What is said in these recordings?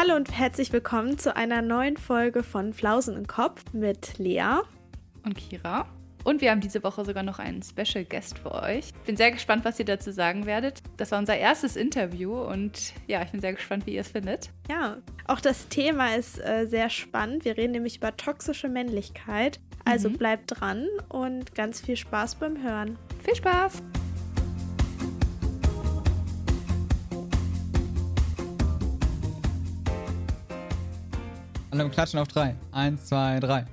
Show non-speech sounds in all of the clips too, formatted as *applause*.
Hallo und herzlich willkommen zu einer neuen Folge von Flausen im Kopf mit Lea und Kira. Und wir haben diese Woche sogar noch einen Special Guest für euch. Ich bin sehr gespannt, was ihr dazu sagen werdet. Das war unser erstes Interview und ja, ich bin sehr gespannt, wie ihr es findet. Ja, auch das Thema ist äh, sehr spannend. Wir reden nämlich über toxische Männlichkeit. Also mhm. bleibt dran und ganz viel Spaß beim Hören. Viel Spaß! Alle klatschen auf drei. Eins, zwei, drei.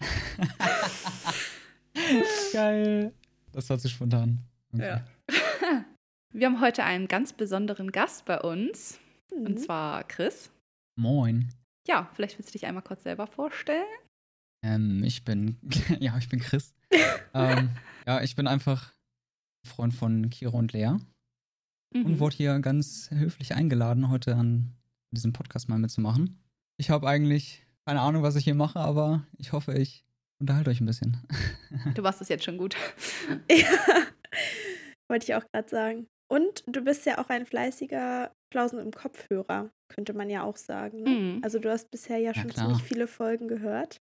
*laughs* Geil. Das war zu spontan. Okay. Ja. *laughs* Wir haben heute einen ganz besonderen Gast bei uns. Mhm. Und zwar Chris. Moin. Ja, vielleicht willst du dich einmal kurz selber vorstellen. Ähm, ich bin, *laughs* ja, ich bin Chris. ähm, ja, ich bin einfach Freund von Kira und Lea. Mhm. Und wurde hier ganz höflich eingeladen, heute an diesem Podcast mal mitzumachen. Ich habe eigentlich keine Ahnung, was ich hier mache, aber ich hoffe, ich unterhalte euch ein bisschen. *laughs* Du machst es jetzt schon gut. *laughs* ja, wollte ich auch gerade sagen. Und du bist ja auch ein fleißiger Flausen im Kopfhörer, könnte man ja auch sagen. Ne? Mhm. Also du hast bisher ja schon ja, ziemlich viele Folgen gehört.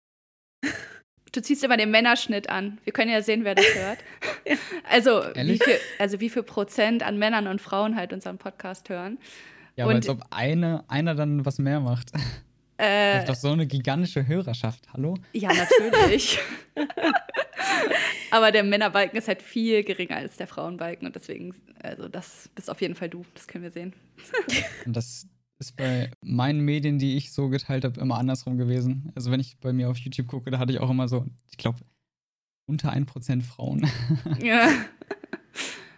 Du ziehst immer den Männerschnitt an. Wir können ja sehen, wer das *laughs* hört. ja. also, wie viel, also wie viel Prozent an Männern und Frauen halt unseren Podcast hören. Ja, aber als ob eine, einer dann was mehr macht. Äh, das ist doch so eine gigantische Hörerschaft, hallo? Ja, natürlich. *laughs* *laughs* Aber der Männerbalken ist halt viel geringer als der Frauenbalken und deswegen, also das bist auf jeden Fall du, das können wir sehen. *laughs* und das ist bei meinen Medien, die ich so geteilt habe, immer andersrum gewesen. Also wenn ich bei mir auf YouTube gucke, da hatte ich auch immer so, ich glaube, unter 1% Frauen. ja.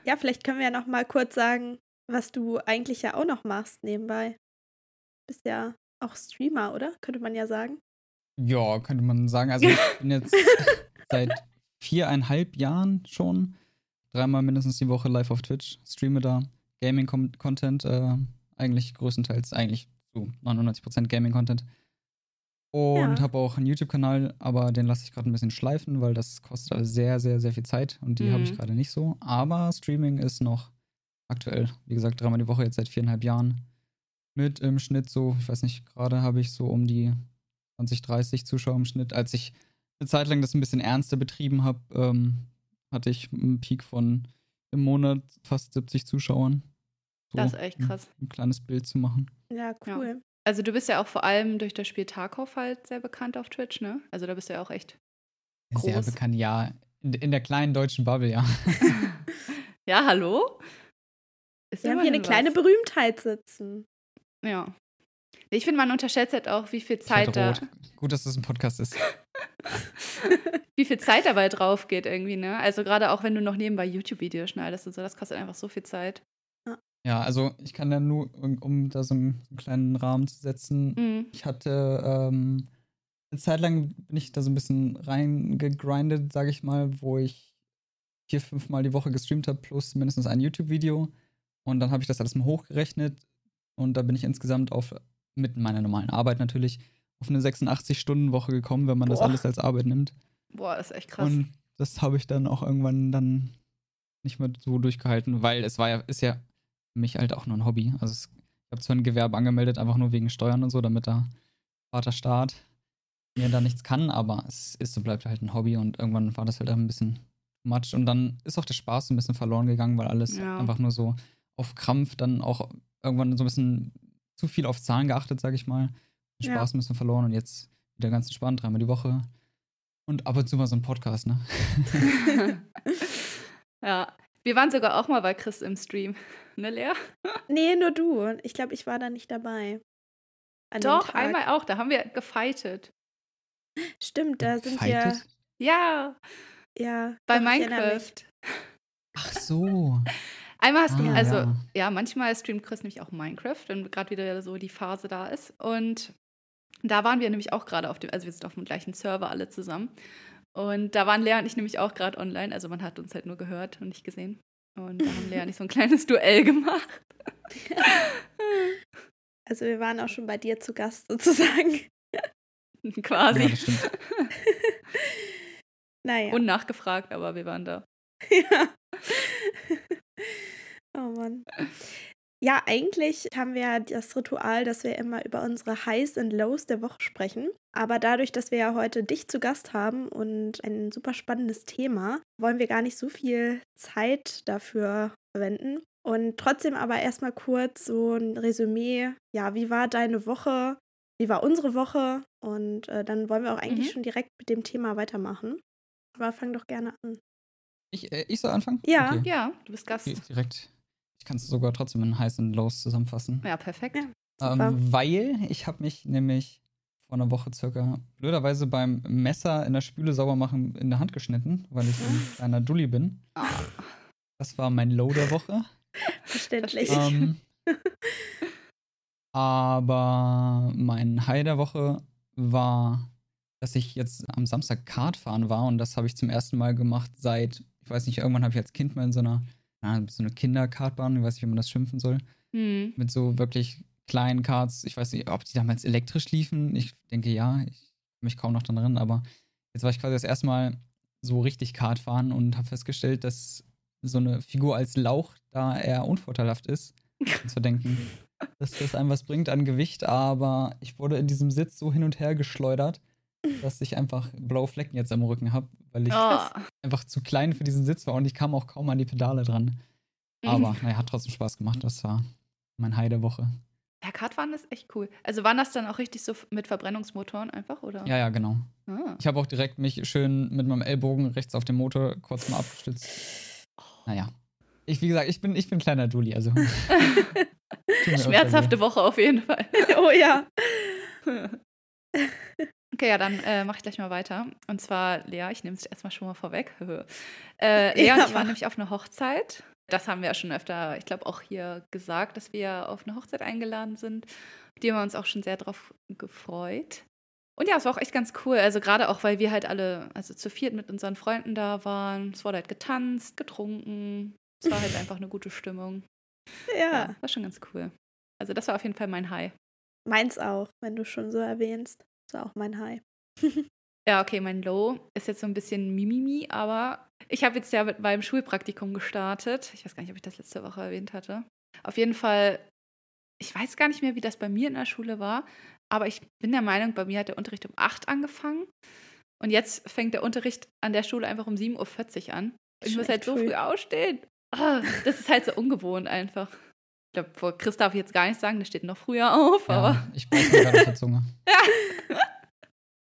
Ja, vielleicht können wir ja noch mal kurz sagen, was du eigentlich ja auch noch machst nebenbei. Bist ja auch Streamer, oder? Könnte man ja sagen. Ja, könnte man sagen. Also ich bin jetzt *laughs* seit viereinhalb Jahren schon dreimal mindestens die Woche live auf Twitch, streame da Gaming-Content, äh, eigentlich größtenteils, eigentlich zu 99% Gaming-Content. Und ja. habe auch einen YouTube-Kanal, aber den lasse ich gerade ein bisschen schleifen, weil das kostet also sehr, sehr, sehr viel Zeit und die mhm. habe ich gerade nicht so. Aber Streaming ist noch aktuell, wie gesagt, dreimal die Woche jetzt seit viereinhalb Jahren mit im Schnitt so, ich weiß nicht, gerade habe ich so um die 20, 30 Zuschauer im Schnitt. Als ich eine Zeit lang das ein bisschen ernster betrieben habe, ähm, hatte ich einen Peak von im Monat fast 70 Zuschauern. So, das ist echt krass. Ein, ein, kleines Bild zu machen. Ja, cool. Ja. Also du bist ja auch vor allem durch das Spiel Tarkov halt sehr bekannt auf Twitch, ne? Also da bist du ja auch echt groß. Sehr bekannt, ja. In, in der kleinen deutschen Bubble, ja. *laughs* ja, hallo? Ist Wir haben hier eine was. kleine Berühmtheit sitzen. Ja. Ich finde, man unterschätzt halt auch, wie viel Zeit da. Gut, dass das ein Podcast ist. *laughs* wie viel Zeit dabei drauf geht irgendwie, ne? Also gerade auch wenn du noch nebenbei YouTube-Videos schneidest und so, das kostet einfach so viel Zeit. Ja, also ich kann ja nur, um da so einen kleinen Rahmen zu setzen, mhm. ich hatte ähm, eine Zeit lang bin ich da so ein bisschen reingegrindet, sage ich mal, wo ich vier, fünf Mal die Woche gestreamt habe, plus mindestens ein YouTube-Video. Und dann habe ich das alles mal hochgerechnet und da bin ich insgesamt auf, mit meiner normalen Arbeit natürlich, auf eine 86-Stunden-Woche gekommen, wenn man Boah. das alles als Arbeit nimmt. Boah, das ist echt krass. Und das habe ich dann auch irgendwann dann nicht mehr so durchgehalten, weil es war ja, ist ja für mich halt auch nur ein Hobby. Also es, ich habe zwar ein Gewerbe angemeldet, einfach nur wegen Steuern und so, damit der Vaterstaat mir da nichts kann, aber es ist und bleibt halt ein Hobby und irgendwann war das halt ein bisschen much und dann ist auch der Spaß so ein bisschen verloren gegangen, weil alles ja. einfach nur so auf Krampf dann auch irgendwann so ein bisschen zu viel auf Zahlen geachtet, sag ich mal. Den Spaß ja. ein bisschen verloren und jetzt wieder ganz entspannt, dreimal die Woche. Und ab und zu mal so ein Podcast, ne? *laughs* ja. Wir waren sogar auch mal bei Chris im Stream, ne, Lea? *laughs* nee, nur du. Ich glaube, ich war da nicht dabei. Doch, einmal auch. Da haben wir gefightet. Stimmt, da sind wir. Ja. Ja. Bei Minecraft. Ach so. *laughs* Einmal hast du, ah, also ja. ja. manchmal streamt Chris nämlich auch Minecraft, wenn gerade wieder so die Phase da ist. Und da waren wir nämlich auch gerade auf dem, also wir sind auf dem gleichen Server alle zusammen. Und da waren Lea und ich nämlich auch gerade online. Also man hat uns halt nur gehört und nicht gesehen. Und da haben Lea und ich so ein kleines *laughs* Duell gemacht. *laughs* Also wir waren auch schon bei dir zu Gast sozusagen. *laughs* Quasi. Ja, das stimmt. naja. Unnachgefragt, aber wir waren da. Ja. Oh Mann. Ja, eigentlich haben wir das Ritual, dass wir immer über unsere Highs und Lows der Woche sprechen. Aber dadurch, dass wir ja heute dich zu Gast haben und ein super spannendes Thema, wollen wir gar nicht so viel Zeit dafür verwenden. Und trotzdem aber erstmal kurz so ein Resümee. Ja, wie war deine Woche? Wie war unsere Woche? Und äh, dann wollen wir auch eigentlich mhm. schon direkt mit dem Thema weitermachen. Aber fang doch gerne an. Ich, äh, ich soll anfangen? Ja. Okay. Ja, du bist Gast. Okay, direkt kannst du sogar trotzdem in Highs und Lows zusammenfassen. Ja, perfekt. Ja, ähm, weil ich habe mich nämlich vor einer Woche circa blöderweise beim Messer in der Spüle sauber machen in der Hand geschnitten, weil ich ein *laughs* kleiner Dulli bin. Oh. Das war mein Low der Woche. Verständlich. Ähm, *laughs* aber mein High der Woche war, dass ich jetzt am Samstag Kart fahren war und das habe ich zum ersten Mal gemacht seit, ich weiß nicht, irgendwann habe ich als Kind mal in so einer ja, so eine Kinderkartbahn, ich weiß nicht, wie man das schimpfen soll. Mhm. Mit so wirklich kleinen Karts. Ich weiß nicht, ob die damals elektrisch liefen. Ich denke ja, ich kann mich kaum noch daran erinnern, aber jetzt war ich quasi das erste Mal so richtig Kart fahren und habe festgestellt, dass so eine Figur als Lauch da eher unvorteilhaft ist. Und zu denken, *laughs* dass das einem was bringt an Gewicht, aber ich wurde in diesem Sitz so hin und her geschleudert, *laughs* dass ich einfach blaue Flecken jetzt am Rücken habe, weil ich oh. einfach zu klein für diesen Sitz war und ich kam auch kaum an die Pedale dran. Mhm. Aber naja, hat trotzdem Spaß gemacht. Das war mein High der Woche. Ja, Kartfahren ist echt cool. Also waren das dann auch richtig so mit Verbrennungsmotoren einfach, oder? Ja, ja, genau. Ah. Ich habe auch direkt mich schön mit meinem Ellbogen rechts auf dem Motor kurz mal abgestützt. Oh. Naja. Ich, wie gesagt, ich bin, ich bin kleiner Julie, also. *laughs* Schmerzhafte Woche auf jeden Fall. *laughs* oh ja. Okay, ja, dann äh, mache ich gleich mal weiter. Und zwar, Lea, ich nehme es erstmal schon mal vorweg. *laughs* äh, *laughs* Lea ja, und ich waren nämlich auf einer Hochzeit. Das haben wir ja schon öfter, ich glaube, auch hier gesagt, dass wir auf eine Hochzeit eingeladen sind. Die haben wir uns auch schon sehr drauf gefreut. Und ja, es war auch echt ganz cool. Also gerade auch, weil wir halt alle, also zu viert mit unseren Freunden da waren. Es wurde halt getanzt, getrunken. Es war halt *laughs* einfach eine gute Stimmung. Ja. ja. War schon ganz cool. Also das war auf jeden Fall mein High. Meins auch, wenn du schon so erwähnst. Das war auch mein High. *laughs* ja, okay, mein Low ist jetzt so ein bisschen Mimimi, aber ich habe jetzt ja mit meinem Schulpraktikum gestartet. Ich weiß gar nicht, ob ich das letzte Woche erwähnt hatte. Auf jeden Fall, ich weiß gar nicht mehr, wie das bei mir in der Schule war, aber ich bin der Meinung, bei mir hat der Unterricht um 8 angefangen. Und jetzt fängt der Unterricht an der Schule einfach um 7.40 Uhr an. Ich muss halt so früh, früh ausstehen. Oh, das ist halt so ungewohnt einfach. Ich glaube, vor Chris darf ich jetzt gar nicht sagen, der steht noch früher auf. Ja, aber ich beiß mir gerade auf der Zunge. ja.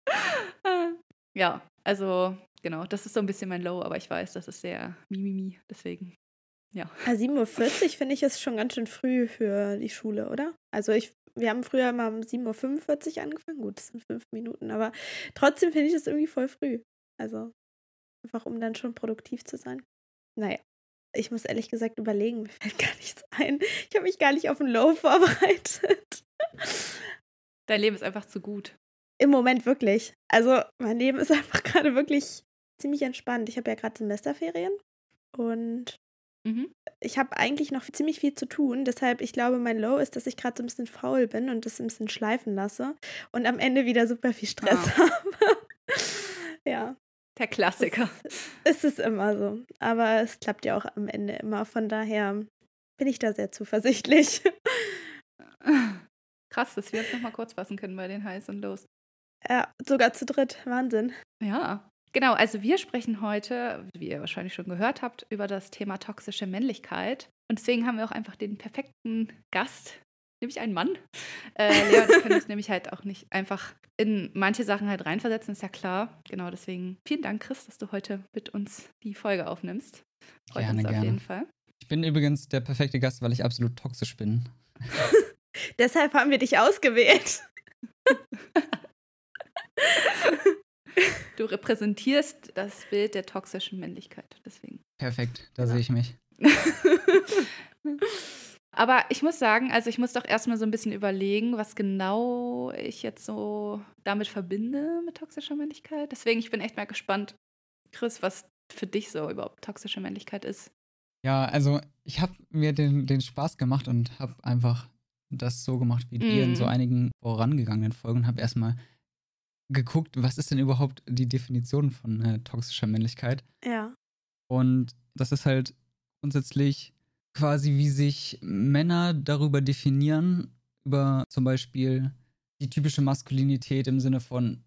*laughs* ja, also genau, das ist so ein bisschen mein Low, aber ich weiß, das ist sehr mimimi, deswegen. Ja. ja 7.40 Uhr finde ich ist schon ganz schön früh für die Schule, oder? Also ich, wir haben früher immer um 7.45 Uhr angefangen. Gut, das sind fünf Minuten, aber trotzdem finde ich das irgendwie voll früh. Also einfach um dann schon produktiv zu sein. Naja, ich muss ehrlich gesagt überlegen, mir fällt *laughs* gar nichts ein. Ich habe mich gar nicht auf ein Low vorbereitet. Dein Leben ist einfach zu gut. Im Moment wirklich. Also mein Leben ist *laughs* einfach gerade wirklich ziemlich entspannt. Ich habe ja gerade Semesterferien und mhm. ich habe eigentlich noch ziemlich viel zu tun. Deshalb, ich glaube, mein Low ist, dass ich gerade so ein bisschen faul bin und das ein bisschen schleifen lasse und am Ende wieder super viel Stress ah. *laughs* habe. ja. Der Klassiker. Es ist immer so. Aber es klappt ja auch am Ende immer. Von daher bin ich da sehr zuversichtlich. Krass, dass wir jetzt nochmal kurz fassen können bei den Highs und Lows. Ja, sogar zu dritt. Wahnsinn. Ja. Genau, also wir sprechen heute, wie ihr wahrscheinlich schon gehört habt, über das Thema toxische Männlichkeit. Und deswegen haben wir auch einfach den perfekten Gast, nämlich einen Mann. Äh, ich können uns *laughs* nämlich halt auch nicht einfach in manche Sachen halt reinversetzen, ist ja klar. Genau, deswegen vielen Dank, Chris, dass du heute mit uns die Folge aufnimmst. Freut gerne, uns auf gerne. jeden Fall. Ich bin übrigens der perfekte Gast, weil ich absolut toxisch bin. *laughs* Deshalb haben wir dich ausgewählt. du repräsentierst das Bild der toxischen Männlichkeit, deswegen. Perfekt, da ja. sehe ich mich. *laughs* Aber ich muss sagen, also ich muss doch erstmal so ein bisschen überlegen, was genau ich jetzt so damit verbinde mit toxischer Männlichkeit. Deswegen, ich bin echt mal gespannt, Chris, was für dich so überhaupt toxische Männlichkeit ist. Ja, also ich habe mir den, den Spaß gemacht und habe einfach das so gemacht wie mm. ihr in so mhm. einigen vorangegangenen Folgen und habe erstmal geguckt, was ist denn überhaupt die Definition von äh, toxischer Männlichkeit. Ja. Und das ist halt grundsätzlich quasi, wie sich Männer darüber definieren, über zum Beispiel die typische Maskulinität im Sinne von,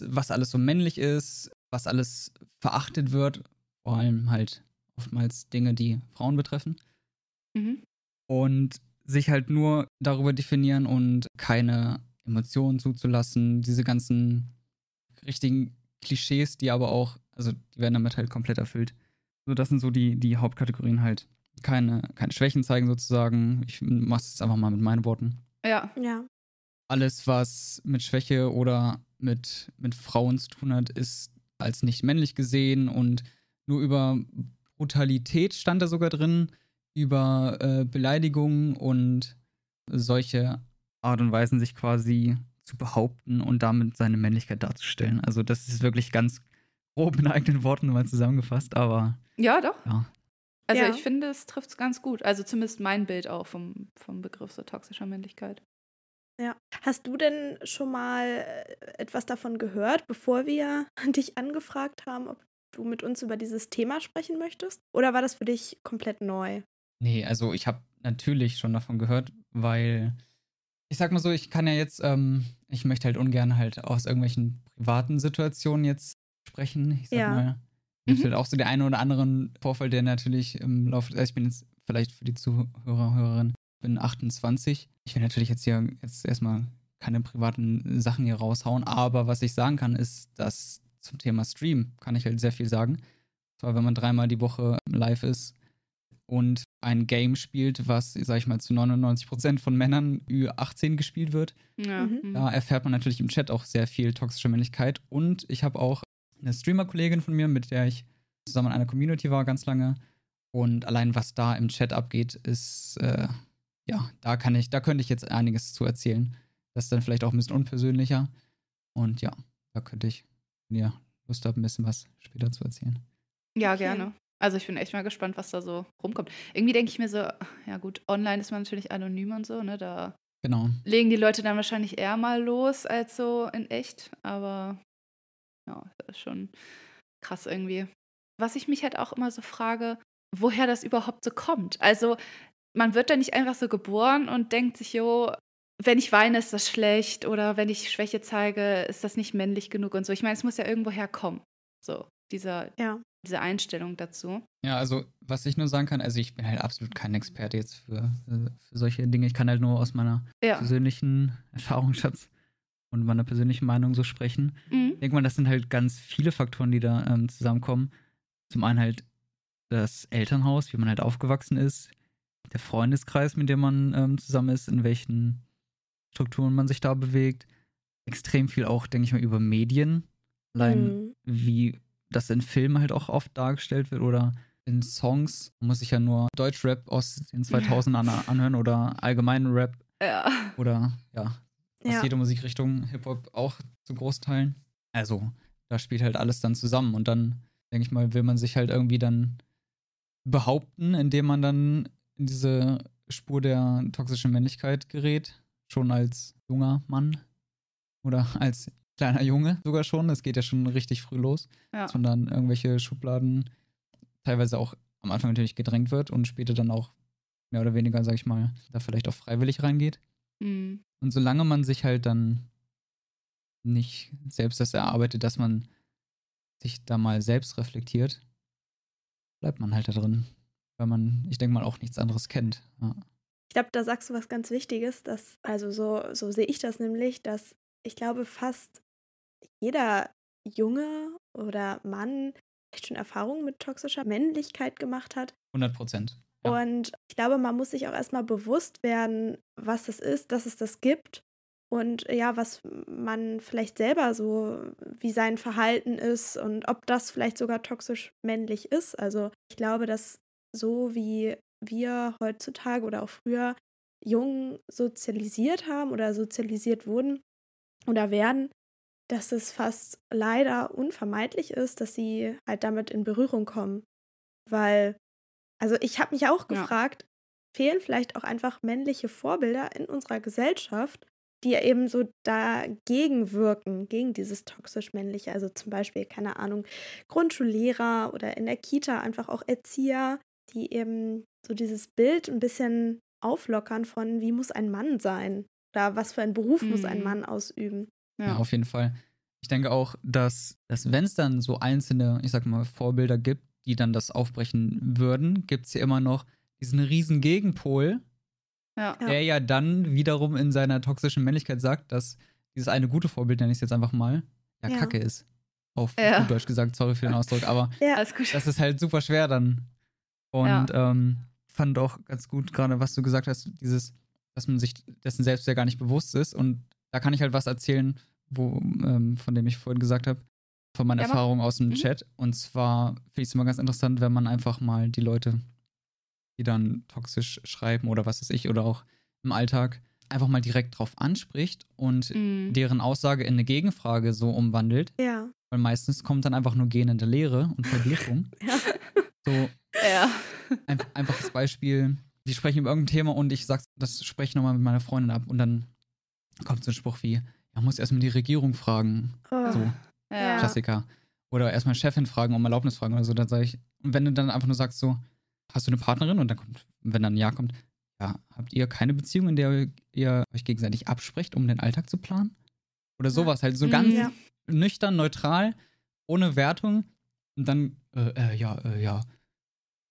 was alles so männlich ist, was alles verachtet wird, vor allem halt oftmals Dinge, die Frauen betreffen. Mhm. Und sich halt nur darüber definieren und keine Emotionen zuzulassen, diese ganzen richtigen Klischees, die aber auch, also die werden damit halt komplett erfüllt. So, das sind so die, die Hauptkategorien halt. Keine, keine Schwächen zeigen sozusagen. Ich mach's jetzt einfach mal mit meinen Worten. Ja. Ja. Alles, was mit Schwäche oder mit, mit Frauen zu tun hat, ist als nicht männlich gesehen und nur über Brutalität stand da sogar drin, über äh, Beleidigungen und solche Art und Weisen, sich quasi zu behaupten und damit seine Männlichkeit darzustellen. Also das ist wirklich ganz grob in eigenen Worten mal zusammengefasst, aber. Ja, doch. Ja. Also ja. ich finde, es trifft es ganz gut. Also zumindest mein Bild auch vom, vom Begriff so toxischer Männlichkeit. Ja. Hast du denn schon mal äh, etwas davon gehört, bevor wir *laughs* dich angefragt haben, ob du mit uns über dieses Thema sprechen möchtest? Oder war das für dich komplett neu? Nee, also ich habe natürlich schon davon gehört, weil ich sag mal so, ich kann ja jetzt, ähm, ich möchte halt ungern halt aus irgendwelchen privaten Situationen jetzt sprechen. Ich sag ja. mal, gibt mhm. halt auch so den einen oder anderen Vorfall, der natürlich im Laufe, also ich bin jetzt vielleicht für die Zuhörer, Hörerin, bin 28. Ich will natürlich jetzt hier jetzt erstmal keine privaten Sachen hier raushauen, aber was ich sagen kann, ist, dass zum Thema Stream kann ich halt sehr viel sagen. Zwar, wenn man dreimal die Woche live ist und ein Game spielt, was, sag ich mal, zu 99% von Männern Ü18 gespielt wird. Ja. Mhm. Da erfährt man natürlich im Chat auch sehr viel toxische Männlichkeit. Und ich habe auch eine Streamer-Kollegin von mir, mit der ich zusammen in einer Community war ganz lange. Und allein was da im Chat abgeht, ist, äh, ja, da kann ich, da könnte ich jetzt einiges zu erzählen. Das ist dann vielleicht auch ein bisschen unpersönlicher. Und ja, da könnte ich, wenn ihr Lust habt, ein bisschen was später zu erzählen. Ja, okay. gerne. Also ich bin echt mal gespannt, was da so rumkommt. Irgendwie denke ich mir so, ja gut, online ist man natürlich anonym und so, ne? Da genau. legen die Leute dann wahrscheinlich eher mal los als so in echt. Aber ja, das ist schon krass irgendwie. Was ich mich halt auch immer so frage, woher das überhaupt so kommt. Also man wird da nicht einfach so geboren und denkt sich, jo, wenn ich weine, ist das schlecht oder wenn ich Schwäche zeige, ist das nicht männlich genug und so. Ich meine, es muss ja irgendwoher kommen. So, dieser, ja. diese Einstellung dazu. Ja, also was ich nur sagen kann, also ich bin halt absolut kein Experte jetzt für, für solche Dinge. Ich kann halt nur aus meiner ja. persönlichen Erfahrungsschatz und meiner persönlichen Meinung so sprechen. Mhm. Ich denke mal, das sind halt ganz viele Faktoren, die da ähm, zusammenkommen. Zum einen halt das Elternhaus, wie man halt aufgewachsen ist, der Freundeskreis, mit dem man ähm, zusammen ist, in welchen Strukturen man sich da bewegt. Extrem viel auch, denke ich mal, über Medien. Allein mhm. wie das in Filmen halt auch oft dargestellt wird oder in Songs. Man muss sich ja nur Deutschrap aus den 2000ern ja. anhören oder allgemeinen Rap. Ja. Oder ja, aus ja. jeder Musikrichtung, Hip-Hop auch zu Großteilen. Also, da spielt halt alles dann zusammen und dann, denke ich mal, will man sich halt irgendwie dann behaupten, indem man dann in diese Spur der toxischen Männlichkeit gerät, schon als junger Mann oder *laughs* als kleiner Junge sogar schon. Das geht ja schon richtig früh los, ja. dass man dann irgendwelche Schubladen teilweise auch am Anfang natürlich gedrängt wird und später dann auch mehr oder weniger, sag ich mal, da vielleicht auch freiwillig reingeht. Mhm. Und solange man sich halt dann nicht selbst das erarbeitet, dass man sich da mal selbst reflektiert, bleibt man halt da drin. Weil man, ich denke mal, auch nichts anderes kennt. Ja. Ich glaube, da sagst du was ganz Wichtiges, dass, also so, so sehe ich das nämlich, dass ich glaube, fast jeder Junge oder Mann echt schon Erfahrungen mit toxischer Männlichkeit gemacht hat. 100 Prozent. Und ich glaube, man muss sich auch erstmal bewusst werden, was das ist, dass es das gibt und ja, was man vielleicht selber so, wie sein Verhalten ist und ob das vielleicht sogar toxisch männlich ist. Also ich glaube, dass so wie wir heutzutage oder auch früher Jungen sozialisiert haben oder sozialisiert wurden oder werden, dass es fast leider unvermeidlich ist, dass sie halt damit in Berührung kommen. Weil, also ich habe mich auch gefragt, ja. fehlen vielleicht auch einfach männliche Vorbilder in unserer Gesellschaft, die ja eben so dagegen wirken, gegen dieses toxisch-männliche. Also zum Beispiel, keine Ahnung, Grundschullehrer oder in der Kita einfach auch Erzieher, die eben so dieses Bild ein bisschen auflockern von, wie muss ein Mann sein? Oder was für einen Beruf mhm. muss ein mhm. Mann ausüben? Ja. ja, auf jeden Fall. Ich denke auch, dass, dass wenn es dann so einzelne, ich sag mal, Vorbilder gibt, die dann das aufbrechen würden, gibt es ja immer noch diesen riesen Gegenpol, ja. der ja dann wiederum in seiner toxischen Männlichkeit sagt, dass dieses eine gute Vorbild, nenne ich es jetzt einfach mal, ja, ja. Kacke ist. Auf ja. gut Deutsch gesagt, sorry für den Ausdruck, aber *laughs* ja. das ist halt super schwer dann. Und ähm, fand auch ganz gut gerade, was du gesagt hast, dieses, dass man sich dessen selbst ja gar nicht bewusst ist. Und da kann ich halt was erzählen, wo, ähm, von dem ich vorhin gesagt habe, von meiner ja, Erfahrung aus dem mhm. Chat. Und zwar finde ich es immer ganz interessant, wenn man einfach mal die Leute, die dann toxisch schreiben oder was weiß ich, oder auch im Alltag, einfach mal direkt drauf anspricht und mhm. deren Aussage in eine Gegenfrage so umwandelt. Ja. Weil meistens kommt dann einfach nur gähnende Leere und Verblüffung. *laughs* ja. So. Ja. Ein, einfaches Beispiel. Wir sprechen über irgendein Thema und ich sag, das spreche ich nochmal mit meiner Freundin ab und dann kommt so ein Spruch wie, ja, muss erstmal die Regierung fragen. Oh. So. Ja. Klassiker. Oder erstmal Chefin fragen, um Erlaubnis fragen oder so. Dann sage ich, und wenn du dann einfach nur sagst so, hast du eine Partnerin? Und dann kommt, wenn dann ein Ja kommt, ja, habt ihr keine Beziehung, in der ihr euch gegenseitig absprecht, um den Alltag zu planen? Oder sowas, halt so mhm. ganz ja. nüchtern, neutral, ohne Wertung. Und dann, äh, äh, ja, äh, ja.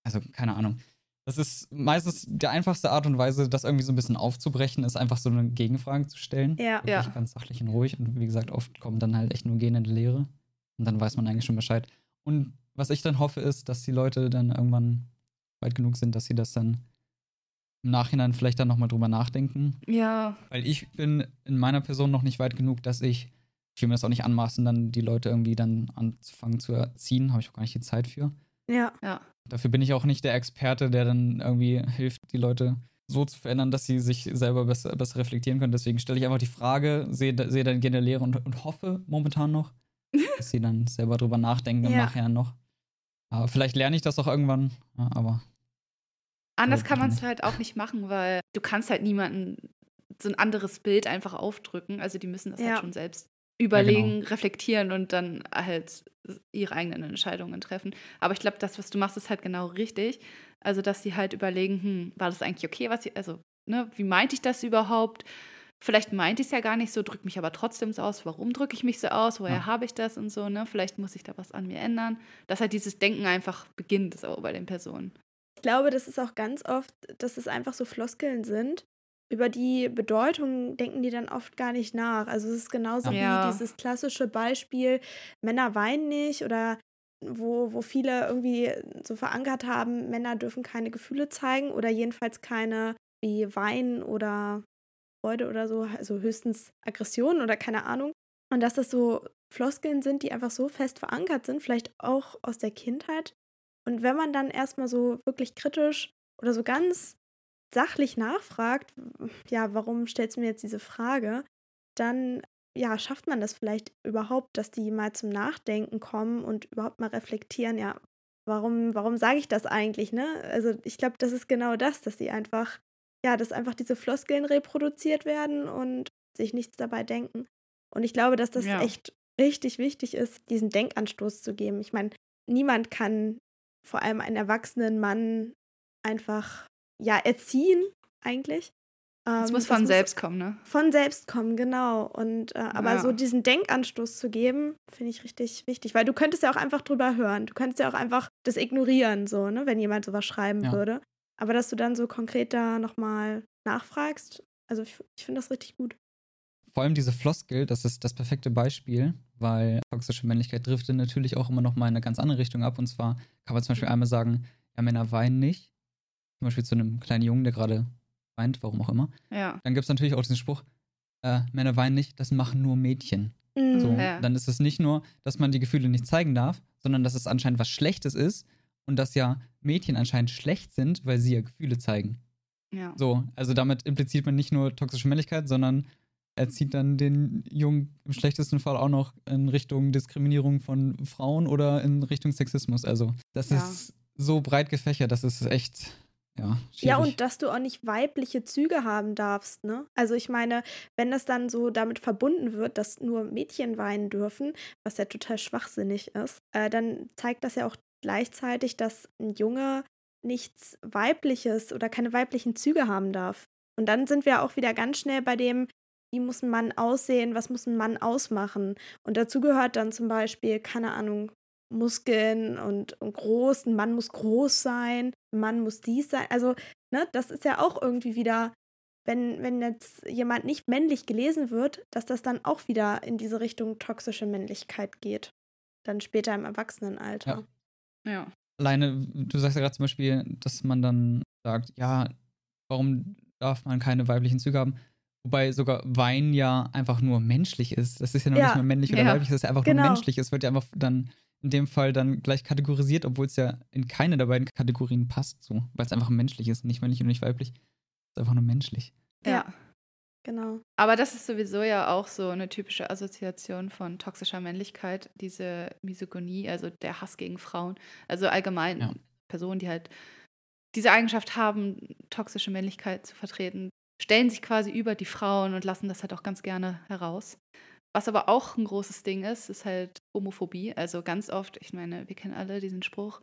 Also, keine Ahnung. Das ist meistens die einfachste Art und Weise, das irgendwie so ein bisschen aufzubrechen, ist einfach so eine Gegenfrage zu stellen. Ja. Wirklich ja. ganz sachlich und ruhig. Und wie gesagt, oft kommen dann halt echt nur gehende Lehre. Und dann weiß man eigentlich schon Bescheid. Und was ich dann hoffe, ist, dass die Leute dann irgendwann weit genug sind, dass sie das dann im Nachhinein vielleicht dann nochmal drüber nachdenken. Ja. Weil ich bin in meiner Person noch nicht weit genug, dass ich, ich will mir das auch nicht anmaßen, dann die Leute irgendwie dann anzufangen zu erziehen. Habe ich auch gar nicht die Zeit für. Ja. Ja. Dafür bin ich auch nicht der Experte, der dann irgendwie hilft, die Leute so zu verändern, dass sie sich selber besser, besser reflektieren können. Deswegen stelle ich einfach die Frage, sehe, sehe dann gerne Lehre und, und hoffe momentan noch, *laughs* dass sie dann selber drüber nachdenken im ja. Nachhinein noch. Aber vielleicht lerne ich das auch irgendwann, ja, aber. Anders kann man es halt auch nicht machen, weil du kannst halt niemanden so ein anderes Bild einfach aufdrücken. Also die müssen das halt ja. halt schon selbst überlegen, ja, genau. reflektieren und dann halt ihre eigenen Entscheidungen treffen. Aber ich glaube, das, was du machst, ist halt genau richtig. Also, dass sie halt überlegen, hm, war das eigentlich okay, was ich, also, ne, wie meinte ich das überhaupt? Vielleicht meinte ich es ja gar nicht so, drücke mich aber trotzdem so aus. Warum drücke ich mich so aus? Woher ja. habe ich das und so, ne? Vielleicht muss ich da was an mir ändern. Dass halt dieses Denken einfach beginnt so bei den Personen. Ich glaube, das ist auch ganz oft, dass es einfach so Floskeln sind, über die Bedeutung denken die dann oft gar nicht nach. Also es ist genauso ja. wie dieses klassische Beispiel, Männer weinen nicht oder wo, wo viele irgendwie so verankert haben, Männer dürfen keine Gefühle zeigen oder jedenfalls keine wie Weinen oder Freude oder so, also höchstens Aggression oder keine Ahnung. Und dass das so Floskeln sind, die einfach so fest verankert sind, vielleicht auch aus der Kindheit. Und wenn man dann erstmal so wirklich kritisch oder so ganz sachlich nachfragt, ja, warum stellst du mir jetzt diese Frage, dann ja, schafft man das vielleicht überhaupt, dass die mal zum Nachdenken kommen und überhaupt mal reflektieren, ja, warum, warum sage ich das eigentlich, ne? Also ich glaube, das ist genau das, dass sie einfach, ja, dass einfach diese Floskeln reproduziert werden und sich nichts dabei denken. Und ich glaube, dass das ja. echt richtig wichtig ist, diesen Denkanstoß zu geben. Ich meine, niemand kann vor allem einen erwachsenen Mann einfach ja, erziehen eigentlich. Es ähm, muss von selbst kommen, ne? Von selbst kommen, genau. Und äh, aber ja. so diesen Denkanstoß zu geben, finde ich richtig wichtig, weil du könntest ja auch einfach drüber hören. Du könntest ja auch einfach das ignorieren, so, ne, wenn jemand sowas schreiben ja. würde. Aber dass du dann so konkret da nochmal nachfragst, also ich, ich finde das richtig gut. Vor allem diese Floskel, das ist das perfekte Beispiel, weil toxische Männlichkeit driftet natürlich auch immer noch mal in eine ganz andere Richtung ab. Und zwar kann man zum Beispiel einmal sagen, ja, Männer weinen nicht zum Beispiel zu einem kleinen Jungen, der gerade weint, warum auch immer. Ja. Dann gibt es natürlich auch diesen Spruch, äh, Männer weinen nicht, das machen nur Mädchen. Mhm. So, ja. Dann ist es nicht nur, dass man die Gefühle nicht zeigen darf, sondern dass es anscheinend was Schlechtes ist und dass ja Mädchen anscheinend schlecht sind, weil sie ja Gefühle zeigen. Ja. So, also damit impliziert man nicht nur toxische Männlichkeit, sondern er zieht dann den Jungen im schlechtesten Fall auch noch in Richtung Diskriminierung von Frauen oder in Richtung Sexismus. Also, das ja. ist so breit gefächert, das ist echt ja, ja, und dass du auch nicht weibliche Züge haben darfst, ne? Also ich meine, wenn das dann so damit verbunden wird, dass nur Mädchen weinen dürfen, was ja total schwachsinnig ist, äh, dann zeigt das ja auch gleichzeitig, dass ein Junge nichts Weibliches oder keine weiblichen Züge haben darf. Und dann sind wir auch wieder ganz schnell bei dem, wie muss ein Mann aussehen, was muss ein Mann ausmachen. Und dazu gehört dann zum Beispiel, keine Ahnung, Muskeln und, und groß, ein Mann muss groß sein, ein Mann muss dies sein. Also, ne, das ist ja auch irgendwie wieder, wenn, wenn jetzt jemand nicht männlich gelesen wird, dass das dann auch wieder in diese Richtung toxische Männlichkeit geht. Dann später im Erwachsenenalter. Ja. ja. Alleine, du sagst ja gerade zum Beispiel, dass man dann sagt, ja, warum darf man keine weiblichen Züge haben? Wobei sogar Wein ja einfach nur menschlich ist. Das ist ja noch ja. nicht mehr männlich oder ja. weiblich, das ist einfach genau. nur menschlich. Es wird ja einfach dann in dem Fall dann gleich kategorisiert, obwohl es ja in keine der beiden Kategorien passt, so, weil es einfach menschlich ist, nicht männlich und nicht weiblich. Es ist einfach nur menschlich. Ja. Genau. Aber das ist sowieso ja auch so eine typische Assoziation von toxischer Männlichkeit, diese Misogonie, also der Hass gegen Frauen. Also allgemein ja. Personen, die halt diese Eigenschaft haben, toxische Männlichkeit zu vertreten, stellen sich quasi über die Frauen und lassen das halt auch ganz gerne heraus. Was aber auch ein großes Ding ist, ist halt Homophobie. Also ganz oft, ich meine, wir kennen alle diesen Spruch,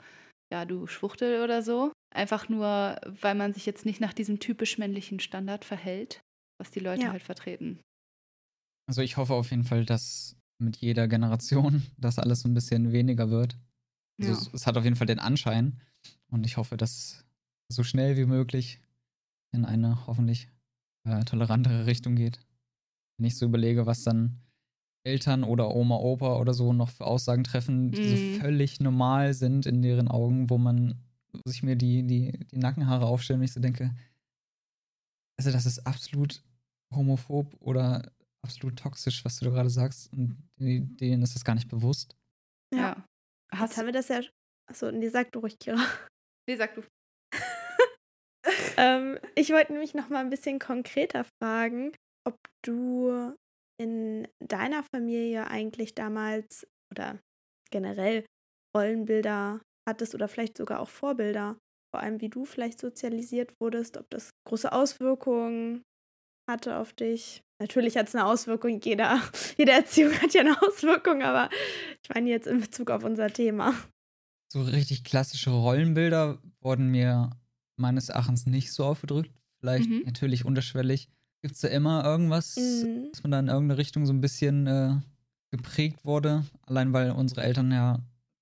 ja, du Schwuchtel oder so. Einfach nur, weil man sich jetzt nicht nach diesem typisch männlichen Standard verhält, was die Leute ja. halt vertreten. Also ich hoffe auf jeden Fall, dass mit jeder Generation *laughs* das alles so ein bisschen weniger wird. Also ja. es, es, hat auf jeden Fall den Anschein. Und ich hoffe, dass so schnell wie möglich in eine hoffentlich äh, tolerantere Richtung geht. Wenn ich so überlege, was dann Eltern oder Oma, Opa oder so noch für Aussagen treffen, die mm. so mhm. völlig normal sind in deren Augen, wo man sich mir die, die, die Nackenhaare aufstellen und ich so denke, also das ist absolut homophob oder absolut toxisch, was du da gerade sagst und denen ist das gar nicht bewusst. Ja. ja. Hast haben wir das ja. Achso, nee, sag du ruhig, Kira. *laughs* Nee, sag du. *laughs* ähm, ich wollte nämlich noch mal ein bisschen konkreter fragen, ob du in deiner Familie eigentlich damals oder generell Rollenbilder hattest oder vielleicht sogar auch Vorbilder, vor allem wie du vielleicht sozialisiert wurdest, ob das große Auswirkungen hatte auf dich. Natürlich hat es eine Auswirkung, jeder, *laughs* jede Erziehung hat ja eine Auswirkung, aber ich meine jetzt in Bezug auf unser Thema. So richtig klassische Rollenbilder wurden mir meines Erachtens nicht so aufgedrückt. Vielleicht mhm. natürlich unterschwellig. Gibt es da immer irgendwas, mhm. dass man da in irgendeine Richtung so ein bisschen äh, geprägt wurde? Allein weil unsere Eltern ja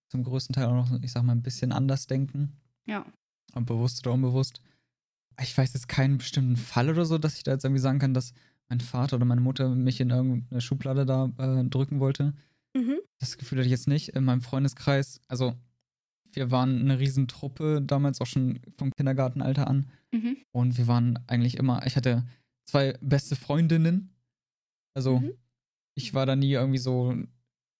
zum größten Teil auch noch, ich sag mal, ein bisschen anders denken. Ja. Und bewusst oder unbewusst. Ich weiß jetzt keinen bestimmten Fall oder so, dass ich da jetzt irgendwie sagen kann, dass mein Vater oder meine Mutter mich in irgendeine Schublade da äh, drücken wollte. Mhm. Das Gefühl hatte ich jetzt nicht. In meinem Freundeskreis, also wir waren eine Riesentruppe, damals auch schon vom Kindergartenalter an. Mhm. Und wir waren eigentlich immer, ich hatte zwei beste Freundinnen. Also mhm. ich war da nie irgendwie so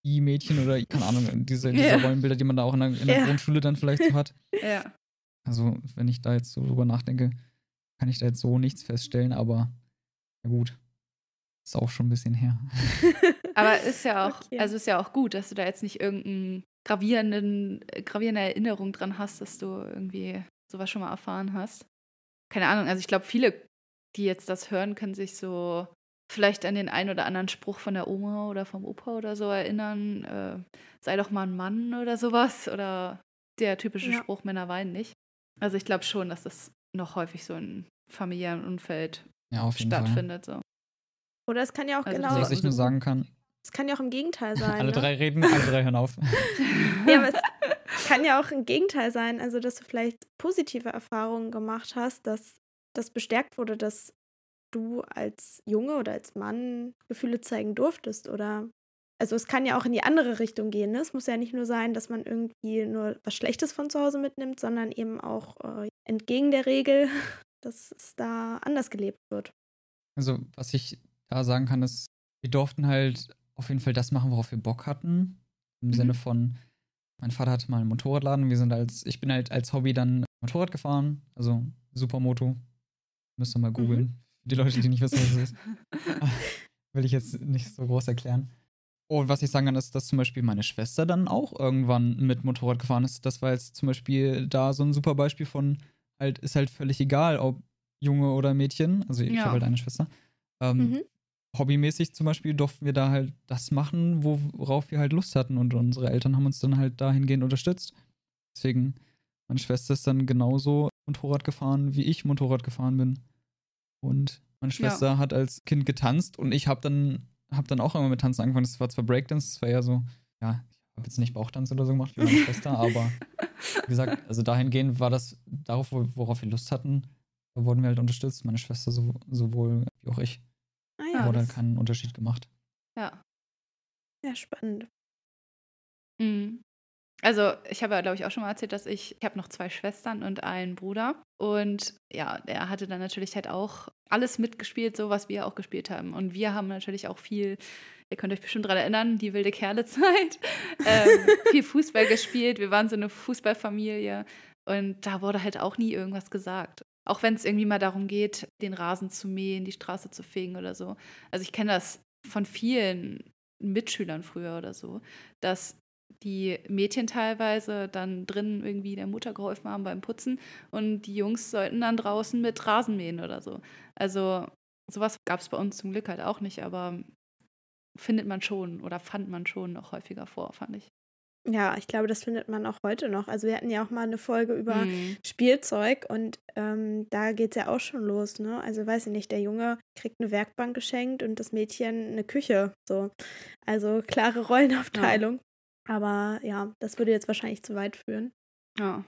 I-Mädchen oder, keine Ahnung, *laughs* diese, diese ja. Rollenbilder, die man da auch in der, in der ja. Grundschule dann vielleicht so hat. *laughs* Ja. Also wenn ich da jetzt so drüber nachdenke, kann ich da jetzt so nichts feststellen, aber ja gut. Ist auch schon ein bisschen her. *laughs* aber ist ja auch, okay. also ist ja auch gut, dass du da jetzt nicht irgendeinen gravierenden, gravierende Erinnerung dran hast, dass du irgendwie sowas schon mal erfahren hast. Keine Ahnung, also ich glaube, viele, die jetzt das hören, können sich so vielleicht an den einen oder anderen Spruch von der Oma oder vom Opa oder so erinnern. Äh, sei doch mal ein Mann oder sowas. Oder der typische ja. Spruch, Männer weinen nicht. Also ich glaube schon, dass das noch häufig so in familiären Umfeld ja, stattfindet. So. Oder es kann ja auch also, genau. Was ich nur sagen kann, es kann ja auch im Gegenteil *laughs* sein. alle ne? drei reden, alle drei hören auf. *laughs* ja, aber es kann ja auch im Gegenteil sein, also dass du vielleicht positive Erfahrungen gemacht hast, dass das bestärkt wurde, dass du als Junge oder als Mann Gefühle zeigen durftest oder also es kann ja auch in die andere Richtung gehen. Ne? Es muss ja nicht nur sein, dass man irgendwie nur was Schlechtes von zu Hause mitnimmt, sondern eben auch äh, entgegen der Regel, *laughs* dass es da anders gelebt wird. Also was ich da sagen kann, ist, wir durften halt auf jeden Fall das machen, worauf wir Bock hatten. Im mhm. Sinne von, mein Vater hatte mal einen Motorradladen. Wir sind als, ich bin halt als Hobby dann Motorrad gefahren, also Supermoto. Müsst ihr mal googeln. Mhm. Die Leute, die nicht wissen, was es ist. *laughs* Will ich jetzt nicht so groß erklären. Und was ich sagen kann, ist, dass zum Beispiel meine Schwester dann auch irgendwann mit Motorrad gefahren ist. Das war jetzt zum Beispiel da so ein super Beispiel von, halt, ist halt völlig egal, ob Junge oder Mädchen. Also ich ja. habe halt eine Schwester. Ähm, mhm hobbymäßig zum Beispiel durften wir da halt das machen, worauf wir halt Lust hatten und unsere Eltern haben uns dann halt dahingehend unterstützt. Deswegen, Meine Schwester ist dann genauso Motorrad gefahren, wie ich Motorrad gefahren bin. Und meine Schwester ja. hat als Kind getanzt und ich habe dann, hab dann auch immer mit Tanzen angefangen. Das war zwar Breakdance, das war ja so, ja, ich habe jetzt nicht Bauchtanz oder so gemacht wie meine Schwester, *laughs* aber wie gesagt, also dahingehend war das darauf, worauf wir Lust hatten, da wurden wir halt unterstützt. Meine Schwester so, sowohl wie auch ich. Ah, ja, da wurde halt keinen Unterschied gemacht. Ja. Ja, spannend. Mhm. Also, ich habe ja, glaube ich, auch schon mal erzählt, dass ich, ich habe noch zwei Schwestern und einen Bruder. Und ja, der hatte dann natürlich halt auch alles mitgespielt, so was wir auch gespielt haben. Und wir haben natürlich auch viel, ihr könnt euch bestimmt daran erinnern, die wilde Kerle-Zeit, *laughs* ähm, viel Fußball gespielt. Wir waren so eine Fußballfamilie. Und da wurde halt auch nie irgendwas gesagt. Auch wenn es irgendwie mal darum geht, den Rasen zu mähen, die Straße zu fegen oder so. Also ich kenne das von vielen Mitschülern früher oder so, dass die Mädchen teilweise dann drinnen irgendwie der Mutter geholfen haben beim Putzen und die Jungs sollten dann draußen mit Rasen mähen oder so. Also sowas gab es bei uns zum Glück halt auch nicht, aber findet man schon oder fand man schon noch häufiger vor, fand ich. Ja, ich glaube, das findet man auch heute noch. Also wir hatten ja auch mal eine Folge über mhm. Spielzeug und ähm, da geht es ja auch schon los, ne? Also weiß ich nicht, der Junge kriegt eine Werkbank geschenkt und das Mädchen eine Küche. So. Also klare Rollenaufteilung. Ja. Aber ja, das würde jetzt wahrscheinlich zu weit führen. Ja.